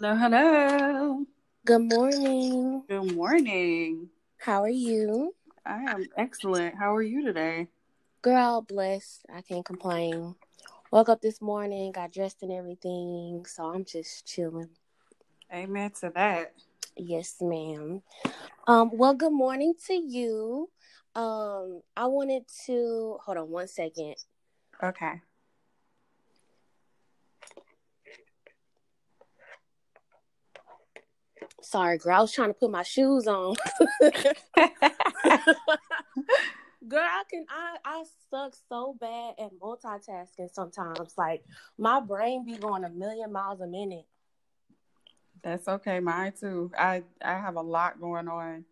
Hello, hello. Good morning. Good morning. How are you? I am excellent. How are you today? Girl, blessed. I can't complain. Woke up this morning, got dressed and everything, so I'm just chilling. Amen to that. Yes, ma'am. Um, well, good morning to you. Um, I wanted to hold on one second. Okay. Sorry, girl. I was trying to put my shoes on. girl, I can I I suck so bad at multitasking sometimes. Like my brain be going a million miles a minute. That's okay. Mine too. I I have a lot going on.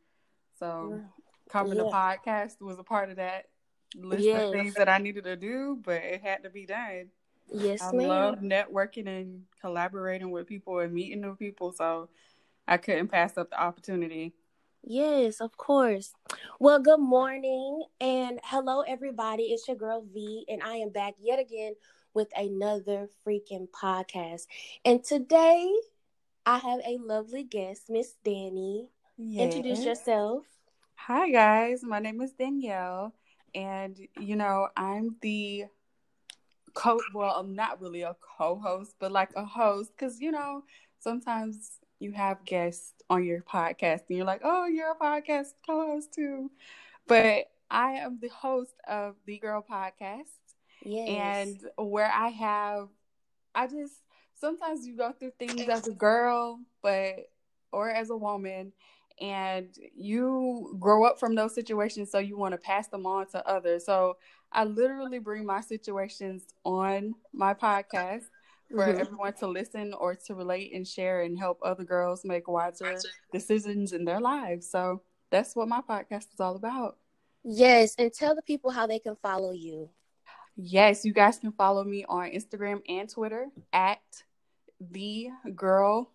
So coming to podcast was a part of that list Yes. of things that I needed to do, but it had to be done. Yes, I ma'am. love networking and collaborating with people and meeting new people, so I couldn't pass up the opportunity. Yes, of course. Well, good morning and hello, everybody. It's your girl V, and I am back yet again with another freaking podcast. And today I have a lovely guest, Miss Danny. Introduce yourself. Hi guys, my name is Danielle, and you know I'm the co. Well, I'm not really a co-host, but like a host, because you know sometimes you have guests on your podcast, and you're like, oh, you're a podcast co-host too. But I am the host of the Girl Podcast, Yes. and where I have, I just sometimes you go through things as a girl, but or as a woman, and you grow up from those situations, so you want to pass them on to others. So I literally bring my situations on my podcast for everyone to listen or to relate and share and help other girls make wiser decisions in their lives. So that's what my podcast is all about. Yes, and tell the people how they can follow you. Yes, you guys can follow me on Instagram and Twitter at the girl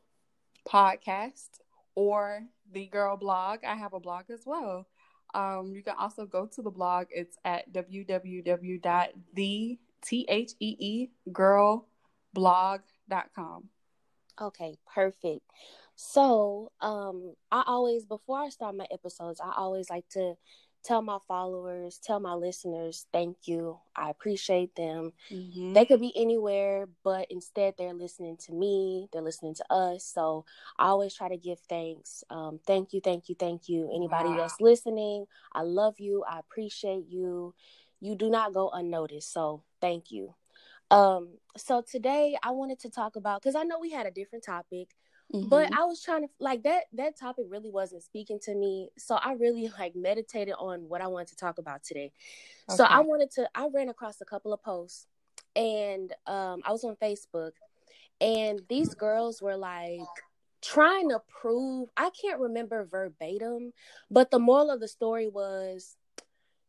podcast or the girl blog. I have a blog as well. Um, you can also go to the blog. It's at www.the-t-h-e-e-girlblog.com. Okay, perfect. So, um, I always before I start my episodes, I always like to tell my followers, tell my listeners, thank you. I appreciate them. Mhm. They could be anywhere, but instead they're listening to me, they're listening to us. So, I always try to give thanks. Um, thank you, thank you, thank you. Anybody Wow. that's listening, I love you. I appreciate you. You do not go unnoticed. So, thank you. Um, so today I wanted to talk about because I know we had a different topic, but Mhm. I was trying to like that that topic really wasn't speaking to me. So I really like meditated on what I wanted to talk about today. So I wanted to I ran across a couple of posts and um I was on Facebook and these girls were like trying to prove I can't remember verbatim, but the moral of the story was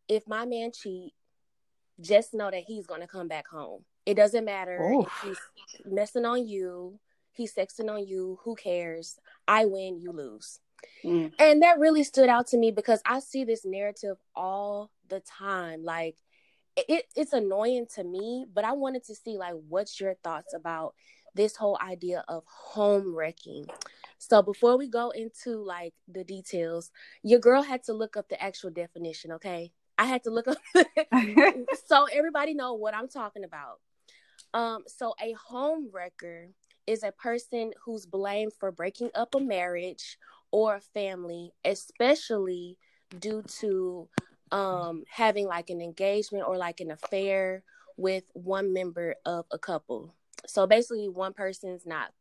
if my man cheat, just know that he's gonna come back home. It doesn't matter Oof. if he's messing on you, he's sexting on you, who cares? I win, you lose. Mm. And that really stood out to me because I see this narrative all the time. Like it, it's annoying to me, but I wanted to see like what's your thoughts about this whole idea of home wrecking. So before we go into like the details, your girl had to look up the actual definition, okay? I had to look up so everybody know what I'm talking about. Um, so a home wrecker is a person who's blamed for breaking up a marriage or a family, especially due to um having like an engagement or like an affair with one member of a couple. So basically one person's not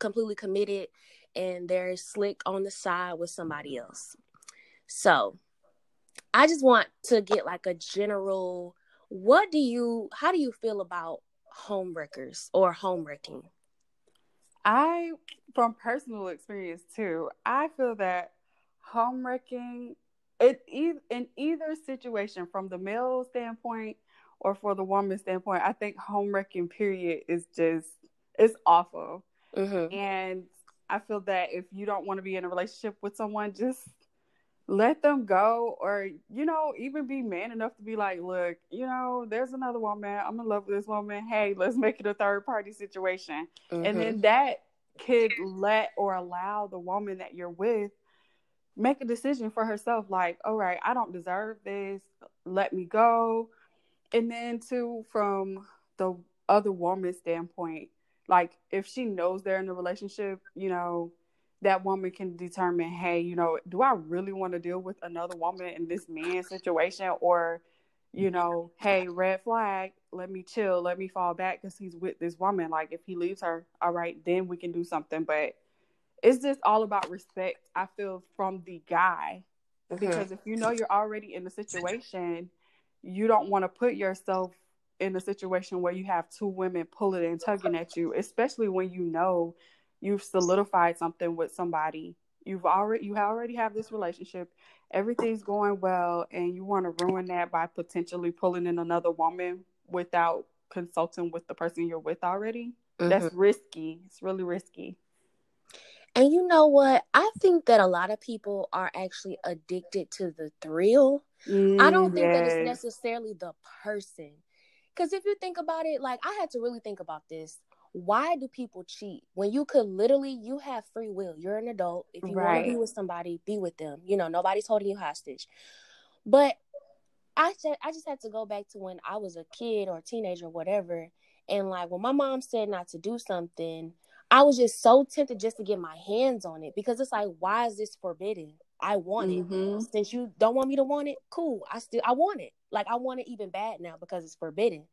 completely committed and they're slick on the side with somebody else. So I just want to get like a general what do you how do you feel about home wreckers or home wrecking? I, from personal experience too, I feel that home wrecking, it in either situation, from the male standpoint or for the woman standpoint, I think home wrecking period is just it's awful, Mm-hmm. and I feel that if you don't want to be in a relationship with someone, just let them go, or you know, even be man enough to be like, look, you know, there's another woman, I'm in love with this woman. Hey, let's make it a third party situation Mm-hmm. and then that could let or allow the woman that you're with make a decision for herself like all right i don't deserve this let me go and then too from the other woman's standpoint like if she knows they're in a relationship you know that woman can determine hey you know do i really want to deal with another woman in this man situation? Or you know hey red flag let me chill let me fall back because he's with this woman. Like if he leaves her all right then we can do something. But it's just all about respect i feel from the guy. Mm-hmm. because if you know you're already in the situation you don't want to put yourself in a situation where you have two women pulling and tugging at you especially when you know you've solidified something with somebody you've already you already have this relationship everything's going well and you want to ruin that by potentially pulling in another woman without consulting with the person you're with already mm-hmm. that's risky it's really risky and you know what? I think that a lot of people are actually addicted to the thrill. Mm, I don't think yes. that it's necessarily the person. Because if you think about it, like I had to really think about this. Why do people cheat when you could literally you have free will? You're an adult. If you right. want to be with somebody, be with them. You know, nobody's holding you hostage. But I said I just had to go back to when I was a kid or a teenager or whatever. And like when my mom said not to do something, I was just so tempted just to get my hands on it because it's like, why is this forbidden? I want mm-hmm. it. Since you don't want me to want it, cool. I still I want it. Like I want it even bad now because it's forbidden.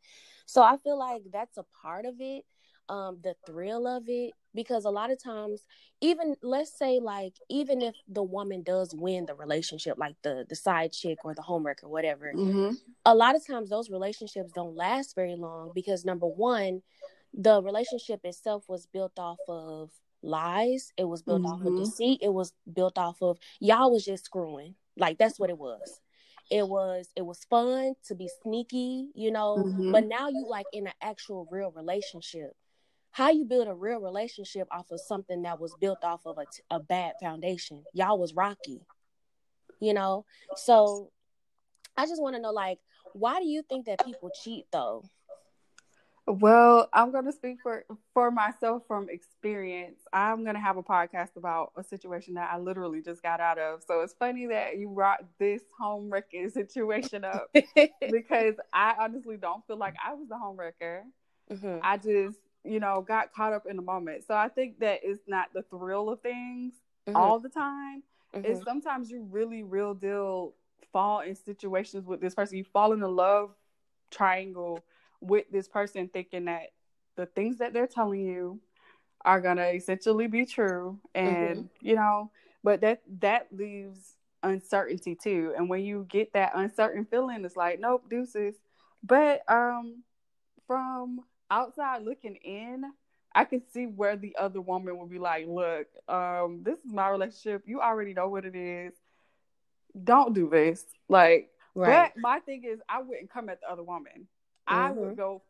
So I feel like that's a part of it. Um, the thrill of it. Because a lot of times, even let's say like even if the woman does win the relationship, like the the side chick or the homework or whatever, mm-hmm. a lot of times those relationships don't last very long because number one, the relationship itself was built off of lies. It was built mm-hmm. off of mm-hmm. deceit. It was built off of y'all was just screwing. Like that's what it was. It was it was fun to be sneaky, you know. Mm-hmm. But now you like in an actual real relationship. How you build a real relationship off of something that was built off of a, a bad foundation? Y'all was rocky, you know. So I just want to know, like, why do you think that people cheat though? Well, I'm going to speak for for myself from experience. I'm going to have a podcast about a situation that I literally just got out of. So it's funny that you brought this home wrecking situation up because I honestly don't feel like I was the home wrecker. Mm-hmm. I just, you know, got caught up in the moment. So I think that it's not the thrill of things mm-hmm. all the time. Mm-hmm. It's sometimes you really real deal fall in situations with this person. You fall in a love triangle with this person thinking that the things that they're telling you are gonna essentially be true and mm-hmm. you know but that that leaves uncertainty too and when you get that uncertain feeling it's like nope deuces but um from outside looking in i can see where the other woman would be like look um this is my relationship you already know what it is don't do this like right. but my thing is i wouldn't come at the other woman mm-hmm. I would mm-hmm. go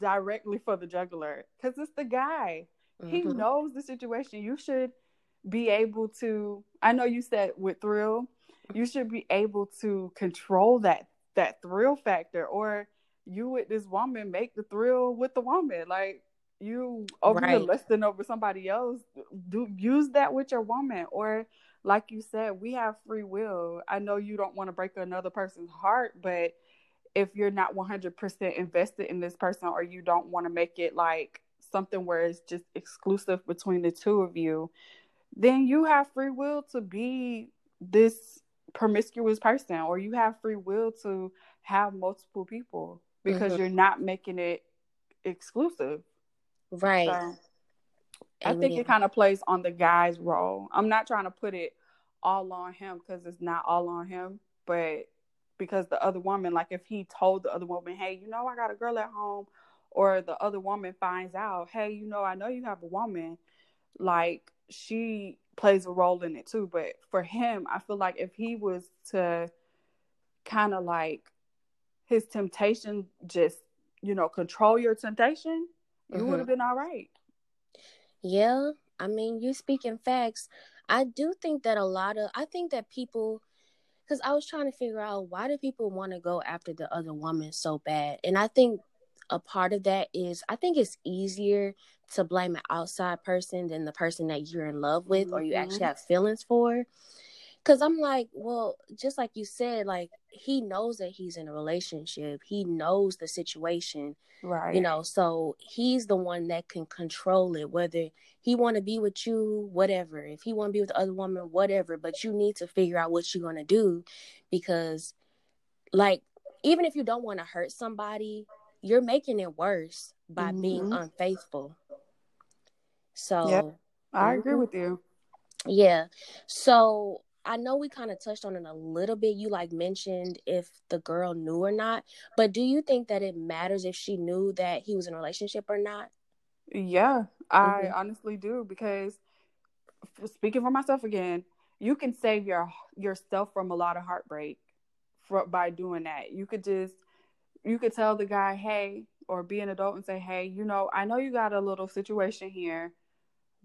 directly for the juggler because it's the guy. Mm-hmm. He knows the situation. You should be able to. I know you said with thrill, you should be able to control that that thrill factor, or you with this woman make the thrill with the woman. Like you over right. lusting over somebody else, do use that with your woman, or like you said, we have free will. I know you don't want to break another person's heart, but if you're not 100% invested in this person or you don't want to make it like something where it's just exclusive between the two of you, then you have free will to be this promiscuous person or you have free will to have multiple people because mm-hmm. you're not making it exclusive. Right. So, I think it kind of plays on the guy's role. I'm not trying to put it all on him because it's not all on him, but because the other woman, like if he told the other woman, hey, you know, I got a girl at home, or the other woman finds out, hey, you know, I know you have a woman, like she plays a role in it too. But for him, I feel like if he was to kind of like his temptation, just, you know, control your temptation, you mm-hmm. would have been all right. Yeah. I mean, you speaking facts. I do think that a lot of, I think that people, because I was trying to figure out why do people want to go after the other woman so bad, and I think a part of that is I think it's easier to blame an outside person than the person that you're in love with mm-hmm. or you actually mm-hmm. have feelings for. Cause I'm like, well, just like you said, like he knows that he's in a relationship. He knows the situation. Right. You know, so he's the one that can control it, whether he wanna be with you, whatever. If he wanna be with the other woman, whatever. But you need to figure out what you're gonna do because like even if you don't want to hurt somebody, you're making it worse by mm-hmm. being unfaithful. So yep. I agree mm-hmm. with you. Yeah. So I know we kind of touched on it a little bit. You like mentioned if the girl knew or not, but do you think that it matters if she knew that he was in a relationship or not? Yeah, I mm-hmm. honestly do because speaking for myself again, you can save your yourself from a lot of heartbreak for, by doing that. You could just you could tell the guy, "Hey," or be an adult and say, "Hey, you know, I know you got a little situation here.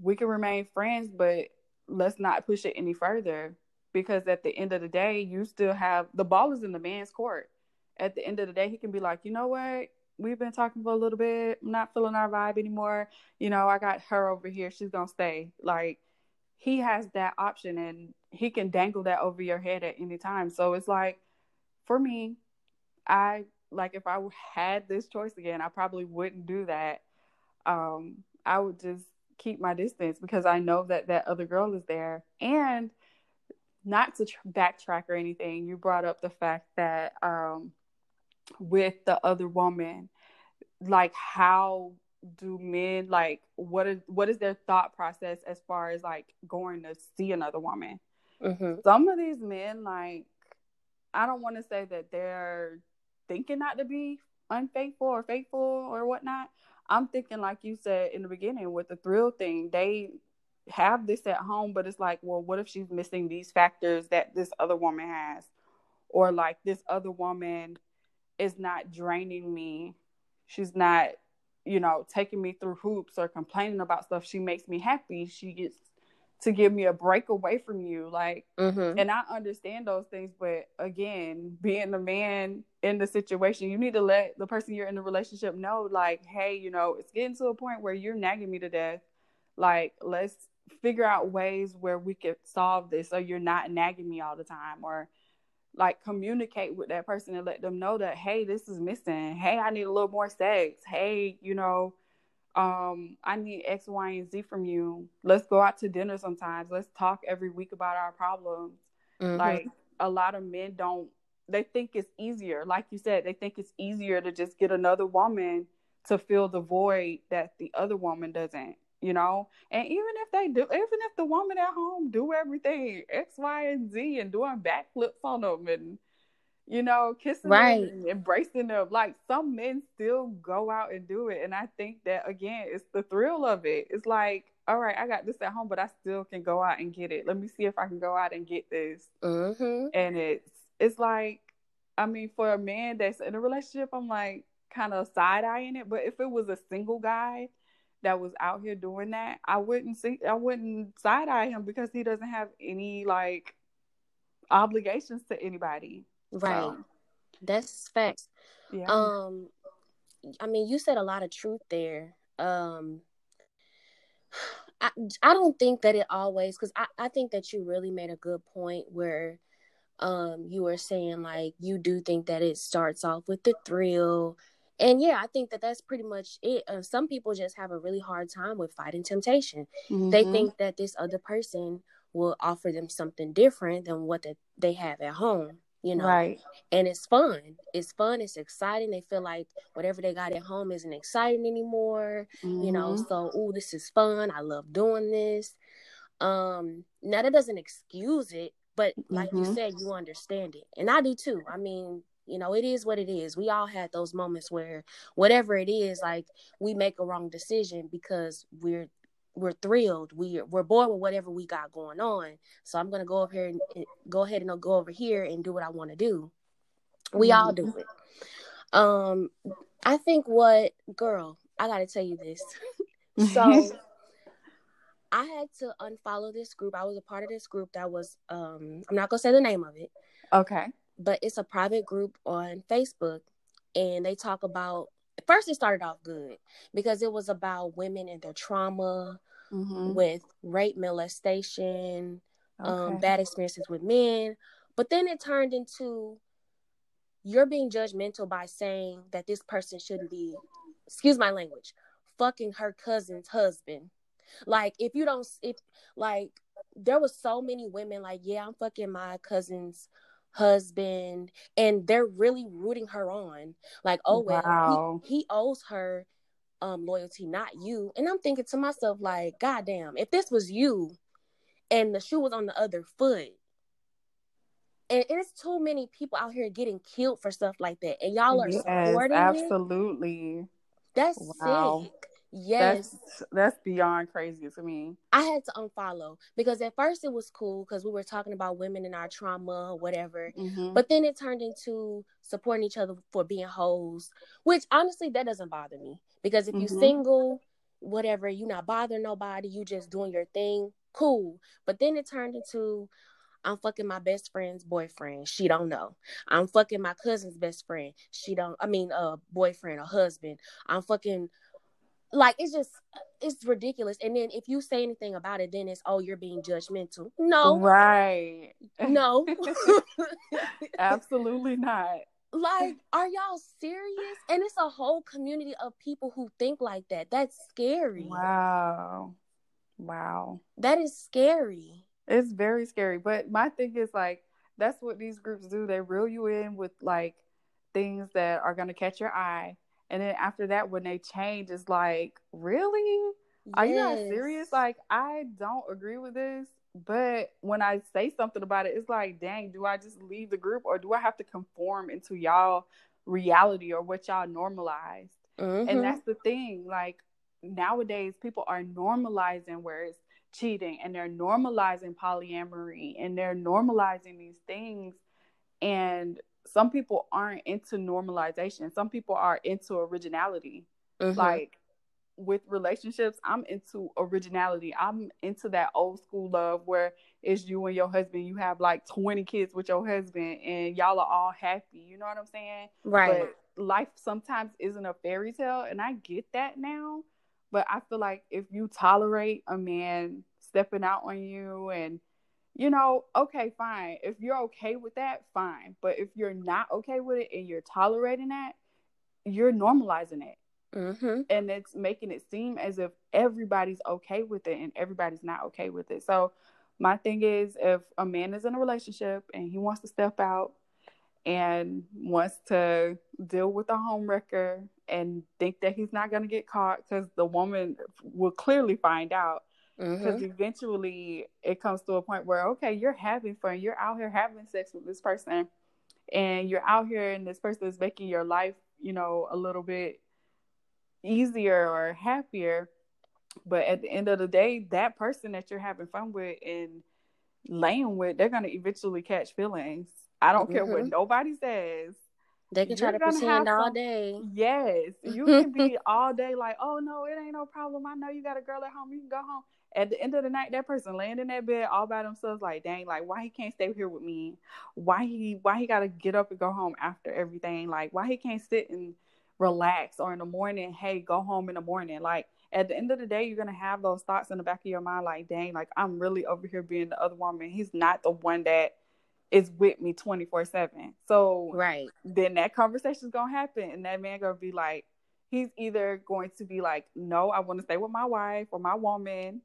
We can remain friends, but let's not push it any further because at the end of the day, you still have the ball is in the man's court. At the end of the day, he can be like, you know what? We've been talking for a little bit. I'm not feeling our vibe anymore. You know, I got her over here. She's gonna stay. Like he has that option and he can dangle that over your head at any time. So it's like for me, I like if I had this choice again, I probably wouldn't do that. Um, I would just keep my distance because I know that that other girl is there and not to tr- backtrack or anything, you brought up the fact that um, with the other woman, like how do men like what is what is their thought process as far as like going to see another woman? Mm-hmm. Some of these men, like, I don't want to say that they're thinking not to be unfaithful or faithful or whatnot. I'm thinking, like you said in the beginning, with the thrill thing, they have this at home, but it's like, well, what if she's missing these factors that this other woman has? Or like this other woman is not draining me. She's not, you know, taking me through hoops or complaining about stuff. She makes me happy. She gets to give me a break away from you. Like, mm-hmm. and I understand those things, but again, being the man in the situation, you need to let the person you're in the relationship know, like, hey, you know, it's getting to a point where you're nagging me to death. Like, let's figure out ways where we could solve this so you're not nagging me all the time or like communicate with that person and let them know that hey this is missing. Hey i need a little more sex. Hey you know um i need x y and z from you. Let's go out to dinner sometimes. Let's talk every week about our problems. Mm-hmm. like a lot of men don't they think it's easier. Like you said they think it's easier to just get another woman to fill the void that the other woman doesn't you know? And even if they do even if the woman at home do everything x y and z and doing backflips on them and you know kissing right. them and embracing them like some men still go out and do it. And i think that again it's the thrill of it. It's like all right i got this at home but i still can go out and get it. Let me see if i can go out and get this. Mm-hmm. and it's it's like i mean for a man that's in a relationship i'm like kind of side-eyeing it. But if it was a single guy that was out here doing that, I wouldn't see I wouldn't side eye him because he doesn't have any like obligations to anybody. Right. So. That's facts. Yeah. Um I mean you said a lot of truth there. Um I I don't think that it always because I, I think that you really made a good point where um you were saying like you do think that it starts off with the thrill and yeah i think that that's pretty much it uh, some people just have a really hard time with fighting temptation. Mm-hmm. they think that this other person will offer them something different than what the, they have at home you know? Right. And it's fun. It's fun. It's exciting. They feel like whatever they got at home isn't exciting anymore mm-hmm. you know? Mm-hmm. so oh this is fun. I love doing this. Um now that doesn't excuse it but like mm-hmm. you said you understand it. And i do too. I mean you know, it is what it is. We all had those moments where whatever it is, like we make a wrong decision because we're we're thrilled. we're we're bored with whatever we got going on. So I'm gonna go up here and, and go ahead and go over here and do what I want to do. We mm-hmm. all do it. Um, I think what girl, I gotta tell you this. so I had to unfollow this group. I was a part of this group that was um I'm not gonna say the name of it. Okay but it's a private group on Facebook and they talk about first it started off good because it was about women and their trauma mm-hmm. with rape, molestation, um, okay. um, bad experiences with men. But then it turned into you're being judgmental by saying that this person shouldn't be, excuse my language, fucking her cousin's husband. Like if you don't, if like there was so many women like, yeah, I'm fucking my cousin's husband, and they're really rooting her on. Like, oh well, wow. he, he owes her um loyalty, not you. And I'm thinking to myself, like, goddamn, if this was you and the shoe was on the other foot, and it's too many people out here getting killed for stuff like that, and y'all are yes, supporting absolutely. It. That's wow. sick. Yes. That's, that's beyond crazy to me. I had to unfollow because at first it was cool because we were talking about women and our trauma or whatever. Mm-hmm. But then it turned into supporting each other for being hoes, which honestly, that doesn't bother me because if mm-hmm. you're single, whatever, you're not bothering nobody, you just doing your thing, cool. But then it turned into, I'm fucking my best friend's boyfriend. She don't know. I'm fucking my cousin's best friend. She don't. I mean, uh, boyfriend or husband. I'm fucking like it's just it's ridiculous. And then if you say anything about it then it's oh you're being judgmental. No. Right. No. Absolutely not. Like are y'all serious? And it's a whole community of people who think like that. That's scary. Wow. Wow. That is scary. It's very scary. But my thing is like that's what these groups do. They reel you in with like things that are going to catch your eye and then after that, when they change, it's like, really? Yes. Are you not serious? Like, I don't agree with this. But when I say something about it, it's like, dang, do I just leave the group or do I have to conform into y'all reality or what y'all normalized? Mm-hmm. And that's the thing. Like nowadays, people are normalizing where it's cheating and they're normalizing polyamory and they're normalizing these things. And some people aren't into normalization. Some people are into originality. Mm-hmm. Like with relationships, I'm into originality. I'm into that old school love where it's you and your husband. You have like 20 kids with your husband and y'all are all happy. You know what I'm saying? Right. But life sometimes isn't a fairy tale. And I get that now. But I feel like if you tolerate a man stepping out on you and you know, okay, fine. If you're okay with that, fine. But if you're not okay with it and you're tolerating that, you're normalizing it. Mm-hmm. And it's making it seem as if everybody's okay with it and everybody's not okay with it. So, my thing is if a man is in a relationship and he wants to step out and wants to deal with a homewrecker and think that he's not going to get caught because the woman will clearly find out because mm-hmm. eventually it comes to a point where okay you're having fun you're out here having sex with this person and you're out here and this person is making your life you know a little bit easier or happier but at the end of the day that person that you're having fun with and laying with they're going to eventually catch feelings i don't mm-hmm. care what mm-hmm. nobody says they can try to pretend all day. Yes, you can be all day like, oh no, it ain't no problem. I know you got a girl at home. You can go home at the end of the night, that person laying in that bed all by themselves, like, dang, like why he can't stay here with me? Why he why he gotta get up and go home after everything? Like why he can't sit and relax or in the morning, hey, go home in the morning. Like at the end of the day, you're gonna have those thoughts in the back of your mind, like, dang, like I'm really over here being the other woman. He's not the one that is with me 24 7. So right then that conversation is gonna happen and that man gonna be like, he's either going to be like, No, I want to stay with my wife or my woman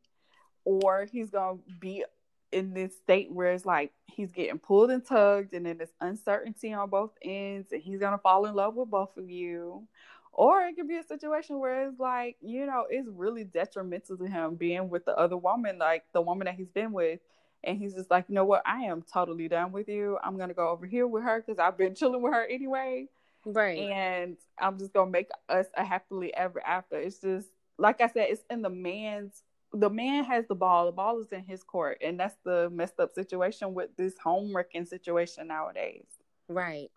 or he's gonna be in this state where it's like he's getting pulled and tugged and then there's uncertainty on both ends and he's gonna fall in love with both of you. Or it could be a situation where it's like you know it's really detrimental to him being with the other woman like the woman that he's been with. And he's just like you know what? I am totally done with you. I'm gonna go over here with her because i've been chilling with her anyway. Right. And i'm just gonna make us a happily ever after. It's just like i said it's in the man's the man has the ball. The ball is in his court, and that's the messed up situation with this home wrecking situation nowadays. Right.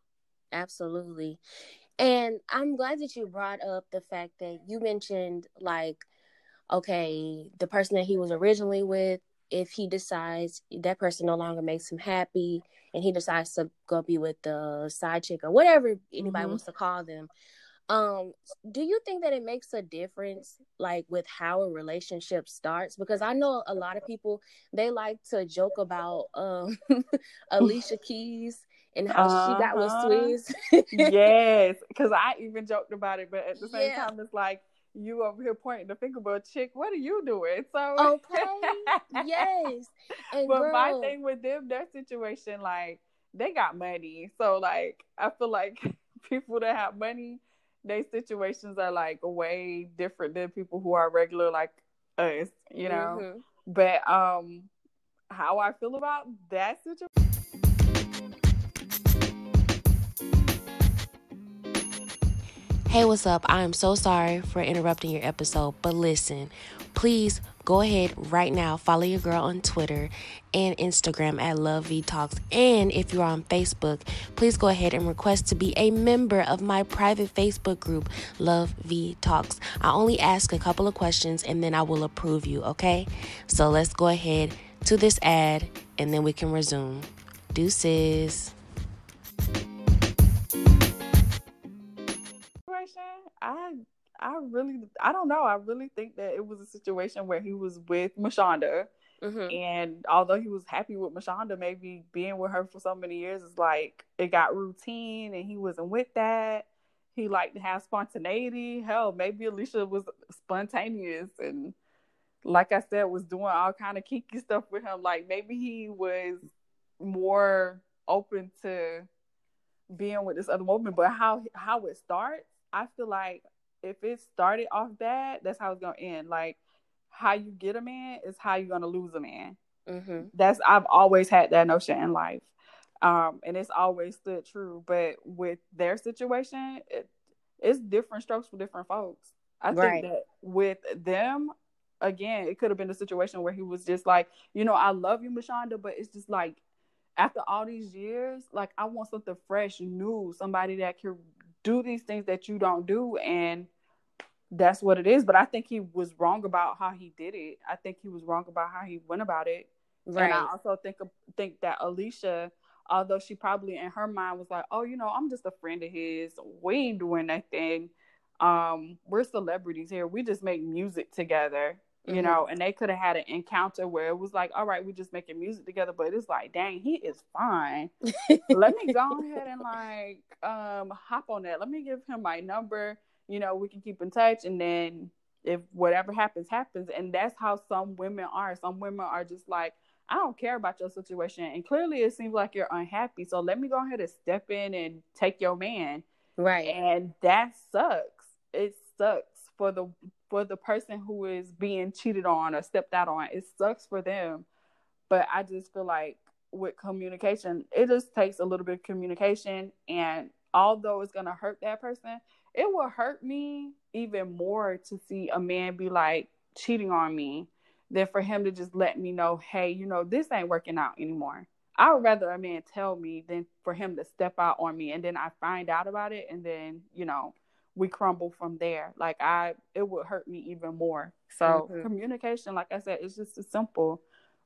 Absolutely. And I'm glad that you brought up the fact that you mentioned like okay, the person that he was originally with, if he decides that person no longer makes him happy and he decides to go be with the side chick or whatever anybody mm-hmm. wants to call them, Um, do you think that it makes a difference, like with how a relationship starts? Because I know a lot of people they like to joke about um Alicia Keys and how uh-huh. she got with uh-huh. Swizz. yes, because I even joked about it, but at the same yeah. time, it's like you over here pointing the finger, but chick, what are you doing? So okay, yes. And but girl, my thing with them, their situation, like they got money, so like I feel like people that have money their situations are like way different than people who are regular like us, you know. Mm-hmm. But um how I feel about that situation Hey, what's up? I am so sorry for interrupting your episode, but listen, please go ahead right now, follow your girl on Twitter and Instagram at Love V Talks. And if you're on Facebook, please go ahead and request to be a member of my private Facebook group, Love V Talks. I only ask a couple of questions and then I will approve you, okay? So let's go ahead to this ad and then we can resume. Deuces. I I really I don't know. I really think that it was a situation where he was with Mashonda. Mm-hmm. And although he was happy with Mashonda, maybe being with her for so many years is like it got routine and he wasn't with that. He liked to have spontaneity. Hell, maybe Alicia was spontaneous and like I said, was doing all kind of kinky stuff with him. Like maybe he was more open to being with this other woman. But how how it starts I feel like if it started off bad, that's how it's gonna end. Like how you get a man is how you're gonna lose a man. Mm-hmm. That's I've always had that notion in life, um, and it's always stood true. But with their situation, it, it's different strokes for different folks. I right. think that with them, again, it could have been a situation where he was just like, you know, I love you, Mashonda, but it's just like after all these years, like I want something fresh, new, somebody that can do these things that you don't do and that's what it is. But i think he was wrong about how he did it. I think he was wrong about how he went about it. Right and i also think think that alicia although she probably in her mind was like oh you know i'm just a friend of his. We ain't doing nothing. Um we're celebrities here. We just make music together you mm-hmm. know and they could have had an encounter where it was like all right we're just making music together but it's like dang he is fine. Let me go ahead and like um hop on that. Let me give him my number you know we can keep in touch and then if whatever happens happens. And that's how some women are. Some women are just like i don't care about your situation. And clearly it seems like you're unhappy. So let me go ahead and step in and take your man. Right. And that sucks. It sucks for the for the person who is being cheated on or stepped out on. It sucks for them. But I just feel like with communication, it just takes a little bit of communication. And although it's going to hurt that person, it will hurt me even more to see a man be like cheating on me than for him to just let me know, hey, you know, this ain't working out anymore. I would rather a man tell me than for him to step out on me and then I find out about it and then, you know, we crumble from there. Like I, it would hurt me even more. So mm-hmm. communication, like I said, it's just as simple.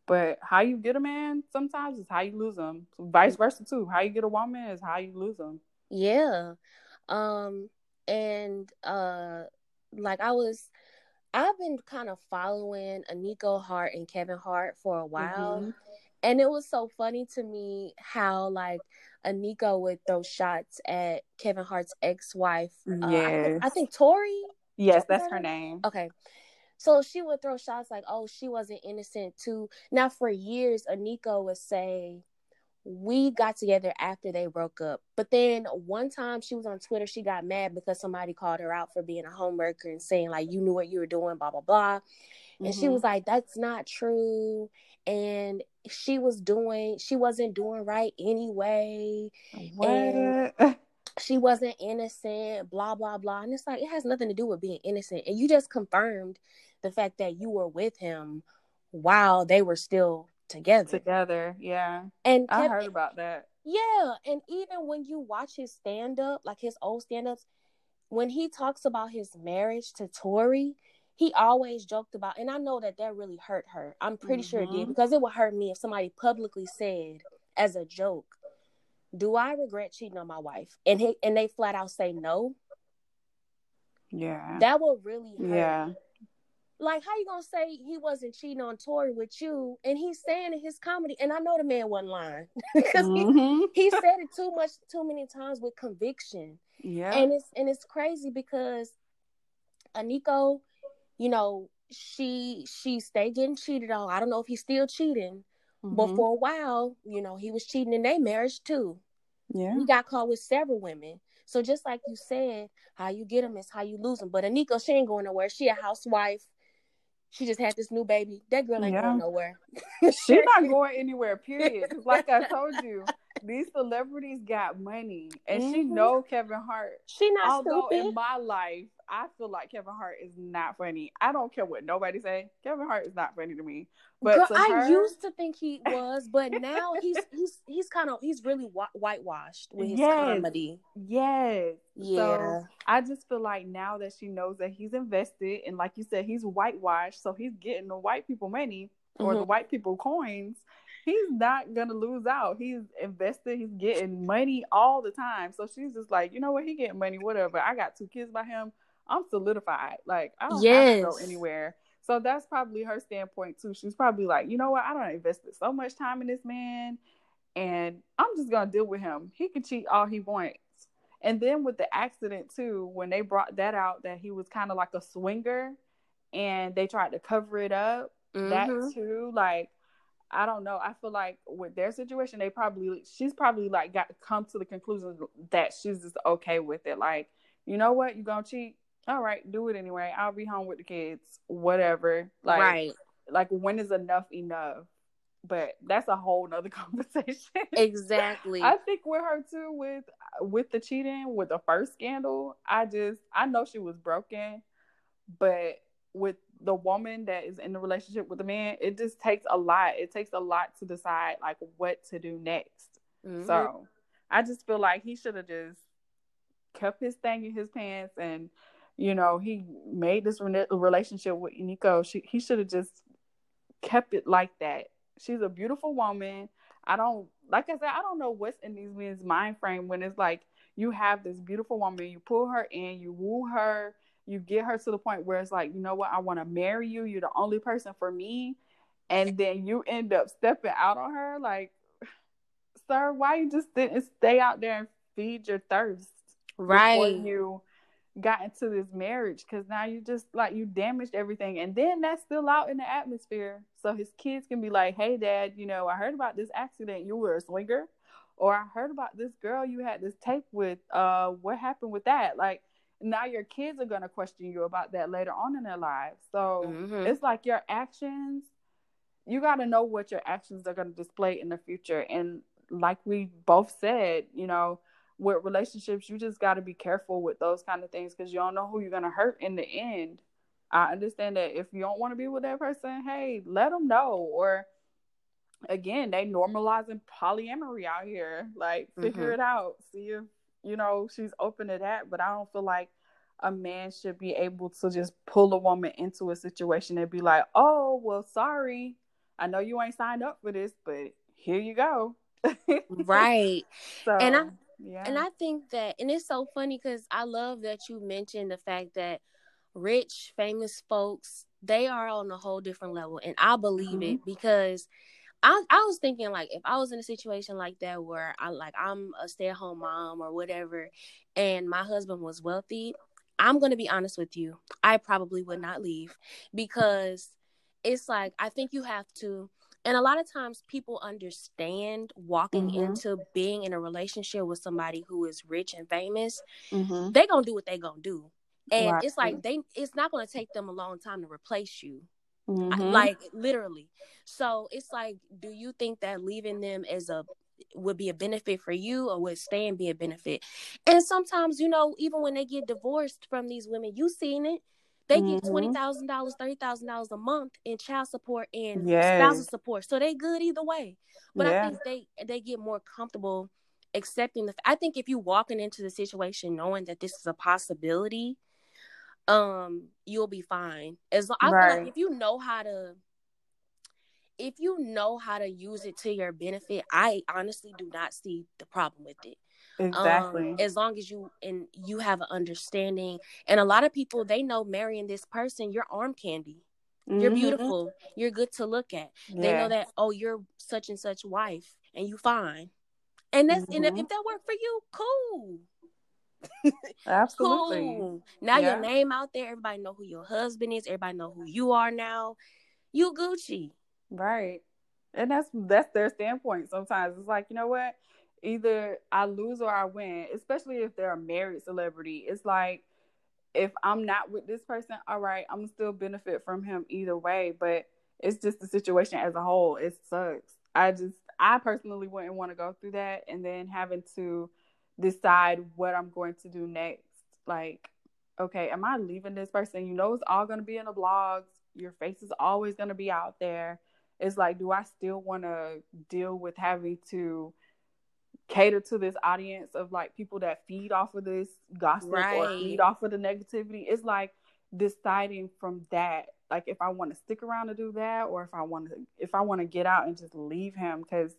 But how you get a man sometimes is how you lose them. So vice versa too. How you get a woman is how you lose them. Yeah. Um. And uh, like I was, I've been kind of following Eniko Hart and Kevin Hart for a while. Mm-hmm. And it was so funny to me how like Eniko would throw shots at Kevin Hart's ex-wife. Yes. Uh, I, think, I think Tori. Yes, that's her name. Okay. So she would throw shots like, "Oh, she wasn't innocent too." Now, for years, Eniko would say, "We got together after they broke up." But then one time, she was on Twitter. She got mad because somebody called her out for being a homewrecker and saying like, "You knew what you were doing," blah blah blah. And mm-hmm. she was like, "That's not true." And she was doing she wasn't doing right anyway. What? she wasn't innocent, blah blah blah. And it's like it has nothing to do with being innocent. And you just confirmed the fact that you were with him while they were still together. Together, yeah. And I heard about that. Yeah, and even when you watch his stand up, like his old stand ups, when he talks about his marriage to Tori, he always joked about, and I know that that really hurt her. I'm pretty mm-hmm. sure it did mm-hmm. because it would hurt me if somebody publicly said as a joke, "Do I regret cheating on my wife?" and he and they flat out say no. Yeah. That will really hurt. Yeah. Like, how you gonna say he wasn't cheating on Tori with you, and he's saying in his comedy, and I know the man wasn't lying because Mhm. he, he said it too much, too many times with conviction, Yeah. and it's and it's crazy because Eniko, you know, she she stayed getting cheated on. I don't know if he's still cheating, but Mhm. for a while, you know, he was cheating in their marriage too. yeah. He got caught with several women. So just like you said, how you get them is how you lose them. But Eniko, she ain't going nowhere. She a housewife. She just had this new baby. That girl ain't Yeah. going nowhere. She's not going anywhere, Period. like I told you, these celebrities got money. And she Mhm. know Kevin Hart. She not Although stupid. in my life, I feel like Kevin Hart is not funny. I don't care what nobody say. Kevin Hart is not funny to me. But Girl, to I used to think he was, but now he's he's he's kind of he's really whi- whitewashed with his Yes. comedy. yes. Yeah, So I just feel like now that she knows that he's invested, and like you said, he's whitewashed, so he's getting the white people money or the Mhm. white people coins. He's not gonna lose out. He's invested. He's getting money all the time. So she's just like, you know what? He getting money. Whatever. I got two kids by him. I'm solidified. Like I don't have to go anywhere. So that's probably her standpoint too. She's probably like, you know what? I don't invested so much time in this man, and I'm just gonna deal with him. He can cheat all he wants. And then with the accident too, when they brought that out that he was kind of like a swinger, and they tried to cover it up, that Mhm. too, like I don't know. I feel like with their situation, they probably she's probably like got to come to the conclusion that she's just okay with it. Like, you know what, you gonna cheat? All right, do it anyway. I'll be home with the kids, whatever. Like, right, like when is enough enough? But that's a whole nother conversation. exactly. I think with her too, with with the cheating, with the first scandal, I just I know she was broken, but with the woman that is in the relationship with the man, it just takes a lot. It takes a lot to decide like what to do next. Mhm. So I just feel like he should have just kept his thing in his pants and you know he made this re- relationship with Nico. She he should have just kept it like that. She's a beautiful woman. I don't like I said I don't know what's in these men's mind frame when it's like you have this beautiful woman, you pull her in, you woo her, you get her to the point where it's like you know what I want to marry you. You're the only person for me, and then you end up stepping out on her like sir, why you just didn't stay out there and feed your thirst right. you got into this marriage? Because now you just like you damaged everything, and then that's still out in the atmosphere. So his kids can be like, "Hey, dad, you know, I heard about this accident. You were a swinger, or I heard about this girl you had this tape with. Uh, what happened with that? Like." Now your kids are gonna question you about that later on in their lives. So Mhm. it's like your actions you got to know what your actions are going to display in the future and like we both said you know with relationships you just got to be careful with those kind of things because you don't know who you're going to hurt in the end. I understand that if you don't want to be with that person hey let them know. Or again they normalizing polyamory out here. Like figure Mhm. it out. See if you know she's open to that. But i don't feel like a man should be able to just pull a woman into a situation and be like oh well sorry. I know you ain't signed up for this but here you go. Right. so And I- yeah And I think that, and it's so funny because I love that you mentioned the fact that rich, famous folks, they are on a whole different level. And I believe mm-hmm. it because I, I was thinking like if I was in a situation like that where I like I'm a stay at home mom or whatever, and my husband was wealthy, I'm gonna be honest with you. I probably would not leave because it's like I think you have to and a lot of times people understand walking Mhm. into being in a relationship with somebody who is rich and famous Mhm. they gonna do what they gonna do and Right. it's like they it's not gonna take them a long time to replace you Mhm. like literally so it's like do you think that leaving them as a would be a benefit for you or would staying be a benefit and sometimes you know even when they get divorced from these women you seen it they get Mhm. twenty thousand dollars, thirty thousand dollars a month in child support and Yes. spousal support. So they good either way. But Yeah. I think they they get more comfortable accepting the. I think if you walking into the situation knowing that this is a possibility, um, you'll be fine. As lo- I feel like if you know how to, if you know how to use it to your benefit, I honestly do not see the problem with it. Exactly. Um, as long as you and you have an understanding, and a lot of people they know marrying this person, you're arm candy. Mm-hmm. You're beautiful. You're good to look at. Yeah. They know that oh, you're such and such wife, and you fine. And that's mm-hmm. and if, mm-hmm. if that worked for you, cool. Absolutely. Cool. Now yeah. your name out there, everybody know who your husband is, everybody know who you are now. You Gucci. Right. And that's that's their standpoint. Sometimes it's like, you know what? Either I lose or I win, especially if they're a married celebrity. It's like if I'm not with this person, all right, I'm still benefit from him either way. But it's just the situation as a whole. It sucks. I just I personally wouldn't want to go through that and then having to decide what I'm going to do next. Like, okay, am I leaving this person? You know, it's all going to be in the blogs. Your face is always going to be out there. It's like, do I still want to deal with having to cater to this audience of like people that feed off of this gossip right. or feed off of the negativity? It's like deciding from that, like if I want to stick around to do that or if I want to, if I want to get out and just leave him because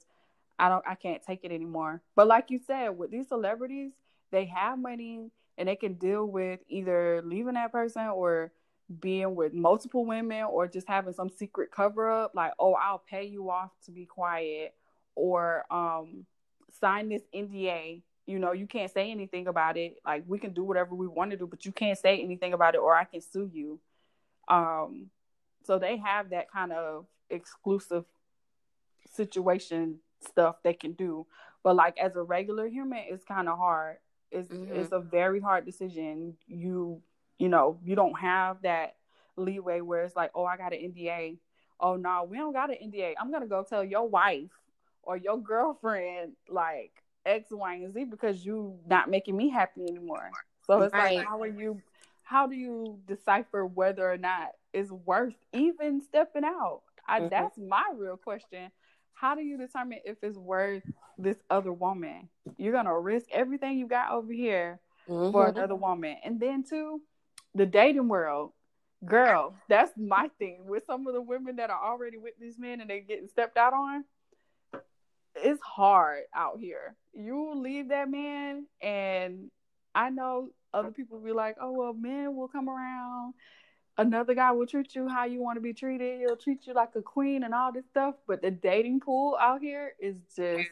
I don't I can't take it anymore. But like you said, with these celebrities, they have money and they can deal with either leaving that person or being with multiple women or just having some secret cover up like, "Oh, I'll pay you off to be quiet." Or um sign this NDA. You know, you can't say anything about it. Like we can do whatever we want to do, but you can't say anything about it or I can sue you. Um so they have that kind of exclusive situation stuff they can do. But like as a regular human, it's kind of hard. It's mm-hmm. it's a very hard decision. You you know you don't have that leeway where it's like, oh, I got an NDA. Oh no, we don't got an NDA. I'm gonna go tell your wife or your girlfriend like X, Y, and Z because you not making me happy anymore. So it's right. like, how are you? How do you decipher whether or not it's worth even stepping out? I, mm-hmm. That's my real question how do you determine if it's worth this other woman? You're gonna risk everything you got over here mm-hmm. for another woman, and then too, the dating world, girl. That's my thing with some of the women that are already with these men and they're getting stepped out on. It's hard out here. You leave that man, and I know other people be like, "Oh well, men will come around." another guy will treat you how you want to be treated. He'll treat you like a queen and all this stuff. But the dating pool out here is just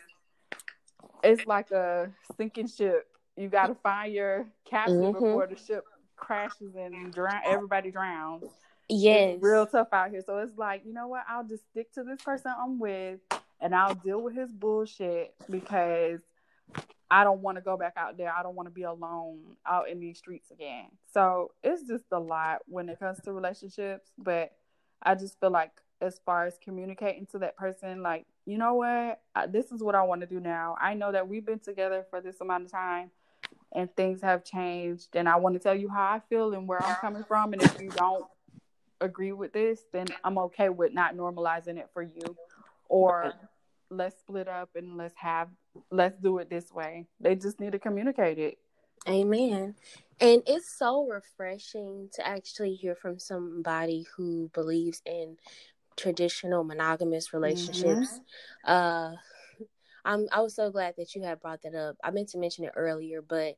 it's like a sinking ship. You got to find your captain mm-hmm. before the ship crashes and drown. Everybody drowns. Yes, it's real tough out here. So it's like you know what? I'll just stick to this person I'm with, and I'll deal with his bullshit because I don't want to go back out there. I don't want to be alone out in these streets again. So it's just a lot when it comes to relationships. But I just feel like, as far as communicating to that person, like, you know what? This is what I want to do now. I know that we've been together for this amount of time and things have changed. And I want to tell you how I feel and where I'm coming from. And if you don't agree with this, then I'm okay with not normalizing it for you or let's split up and let's have let's do it this way. They just need to communicate it. Amen. And it's so refreshing to actually hear from somebody who believes in traditional monogamous relationships. Mm-hmm. Uh I'm I was so glad that you had brought that up. I meant to mention it earlier, but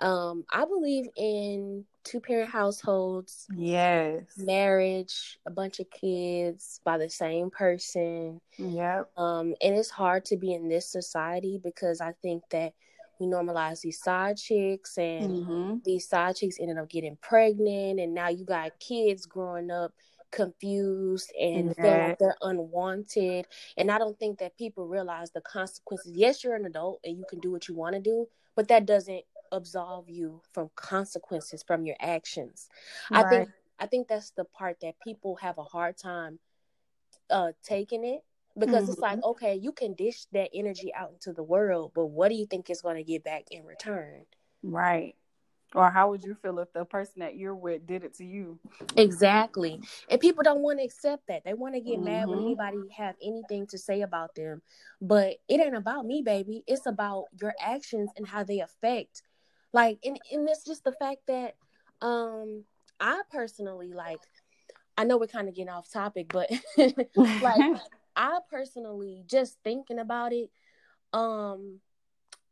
um, I believe in two parent households. Yes. Marriage, a bunch of kids by the same person. Yep. Um, and it's hard to be in this society because I think that we normalize these side chicks and mm-hmm. these side chicks ended up getting pregnant and now you got kids growing up confused and feel like they're unwanted. And I don't think that people realize the consequences. Yes, you're an adult and you can do what you want to do, but that doesn't absolve you from consequences from your actions. Right. I think I think that's the part that people have a hard time uh taking it because mm-hmm. it's like mm-hmm. okay, you can dish that energy out into the world, but what do you think is going to get back in return? Right. Or how would you feel if the person that you're with did it to you? Exactly. And people don't want to accept that. They want to get mm-hmm. mad when mm-hmm. anybody have anything to say about them. But it ain't about me, baby. It's about your actions and how they affect like, and, and it's just the fact that um I personally like I know we're kind of getting off topic, but like I personally just thinking about it, um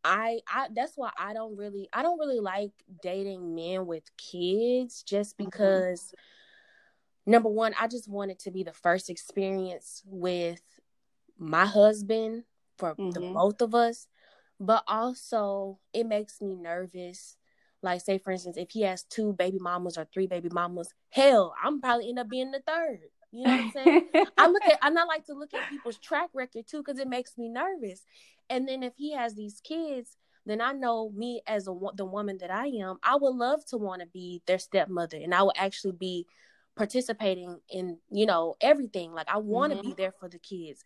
I I that's why I don't really I don't really like dating men with kids just mm-hmm. because mm-hmm. number one, I just want it to be the first experience with my husband for mm-hmm. the both of us. But also it makes me nervous. Like say for instance, if he has two baby mamas or three baby mamas, hell, I'm probably end up being the third. You know what I'm saying? I look at and I like to look at people's track record too because it makes me nervous. And then if he has these kids, then I know me as a the woman that I am, I would love to want to be their stepmother, and I would actually be participating in you know everything. Like I want to mm-hmm. be there for the kids,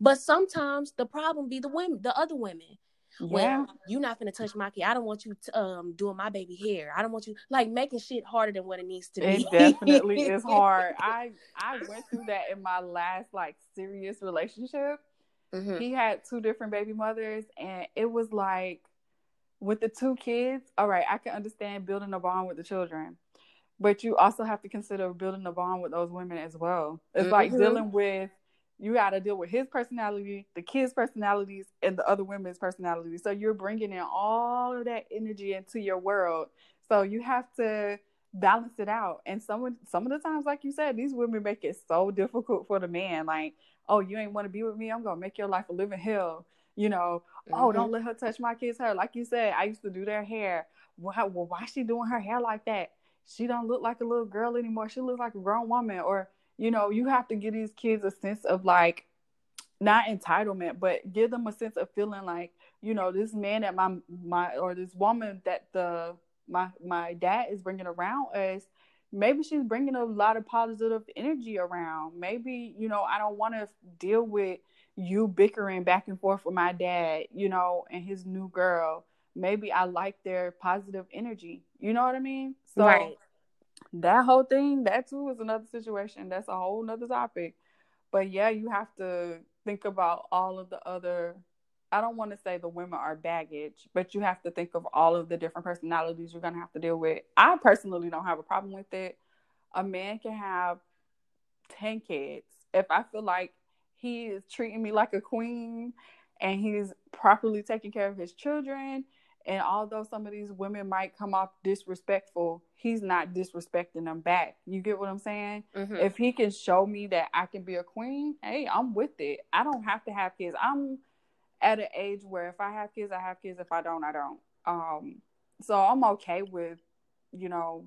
but sometimes the problem be the women, the other women. Yeah. Well, you're not gonna touch my kid. I don't want you to, um doing my baby hair. I don't want you like making shit harder than what it needs to be. It definitely is hard. I I went through that in my last like serious relationship. Mm-hmm. He had two different baby mothers, and it was like with the two kids. All right, I can understand building a bond with the children, but you also have to consider building a bond with those women as well. It's mm-hmm. like dealing with you got to deal with his personality, the kids' personalities, and the other women's personalities. So you're bringing in all of that energy into your world. So you have to balance it out. And some some of the times, like you said, these women make it so difficult for the man. Like, oh, you ain't want to be with me? I'm gonna make your life a living hell. You know, oh, mm-hmm. oh, don't let her touch my kids' hair. Like you said, I used to do their hair. Why, well, why she doing her hair like that? She don't look like a little girl anymore. She looks like a grown woman. Or you know, you have to give these kids a sense of like not entitlement, but give them a sense of feeling like, you know, this man that my my or this woman that the my my dad is bringing around us, maybe she's bringing a lot of positive energy around. Maybe you know, I don't want to deal with you bickering back and forth with my dad, you know, and his new girl. Maybe I like their positive energy. You know what I mean? So right that whole thing, that too is another situation. That's a whole nother topic. But yeah, you have to think about all of the other I don't want to say the women are baggage, but you have to think of all of the different personalities you're gonna have to deal with. I personally don't have a problem with it. A man can have ten kids. If I feel like he is treating me like a queen and he's properly taking care of his children and although some of these women might come off disrespectful, he's not disrespecting them back. You get what I'm saying? Mm-hmm. If he can show me that I can be a queen, hey, I'm with it. I don't have to have kids. I'm at an age where if I have kids, I have kids. If I don't, I don't. Um, so I'm okay with, you know,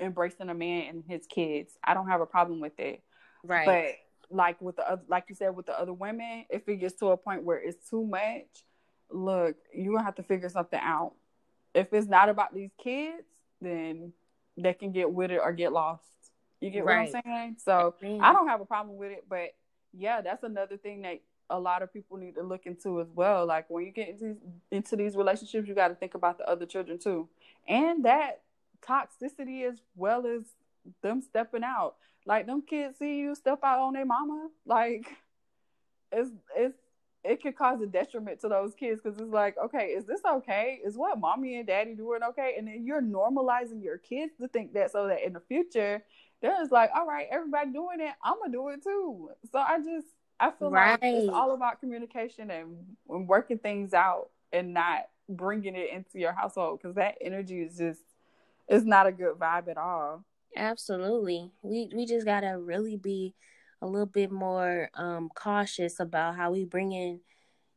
embracing a man and his kids. I don't have a problem with it. Right. But like with the other, like you said with the other women, if it gets to a point where it's too much, look, you're gonna have to figure something out. If it's not about these kids, then they can get with it or get lost. You get right. what I'm saying? So mm-hmm. I don't have a problem with it, but yeah, that's another thing that a lot of people need to look into as well. Like when you get into into these relationships, you got to think about the other children too, and that toxicity as well as them stepping out. Like them kids see you step out on their mama, like it's it's it could cause a detriment to those kids because it's like, okay, is this okay? Is what mommy and daddy doing okay? And then you're normalizing your kids to think that so that in the future, they're just like, all right, everybody doing it, I'm gonna do it too. So I just I feel right. like it's all about communication and, and working things out and not bringing it into your household because that energy is just it's not a good vibe at all. Absolutely, we we just gotta really be a little bit more um, cautious about how we bring in,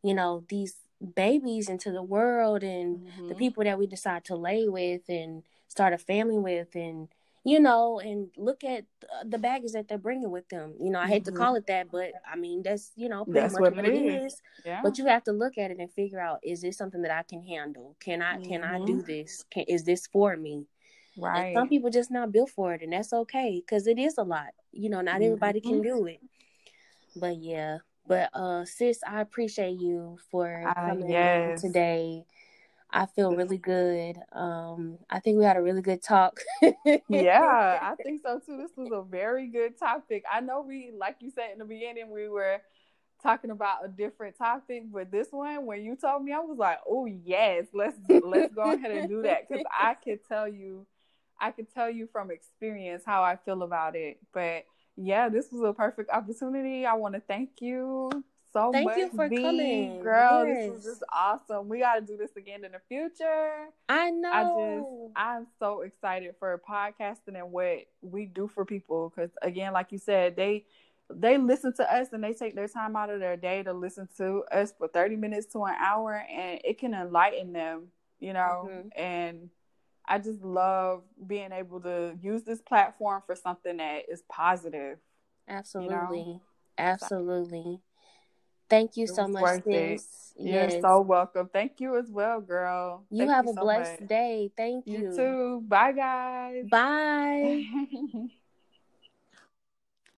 you know, these babies into the world and mm-hmm. the people that we decide to lay with and start a family with and you know and look at the baggage that they're bringing with them you know i hate mm-hmm. to call it that but i mean that's you know pretty that's much what, what it is, is. Yeah. but you have to look at it and figure out is this something that i can handle can i mm-hmm. can i do mm-hmm. this can, is this for me Right. And some people just not built for it, and that's okay because it is a lot. You know, not everybody can do it. But yeah, but uh, sis, I appreciate you for uh, coming yes. today. I feel really good. Um, I think we had a really good talk. yeah, I think so too. This was a very good topic. I know we, like you said in the beginning, we were talking about a different topic, but this one, when you told me, I was like, "Oh yes, let's let's go ahead and do that," because I can tell you I can tell you from experience how I feel about it. But yeah, this was a perfect opportunity. I want to thank you so Thank much. Thank you for V. coming. Girl, Yes. this was just awesome. We got to do this again in the future. I know. I just, I'm so excited for podcasting and what we do for people. Because again, like you said, they they listen to us and they take their time out of their day to listen to us for 30 minutes to an hour, and it can enlighten them, you know. Mhm. And I just love being able to use this platform for something that is positive. Absolutely. Absolutely. Thank you It so much, sis. You're Yes. so welcome. Thank you as well, girl. you Thank have a so blessed much. day. Thank You you. too. Bye, guys. Bye.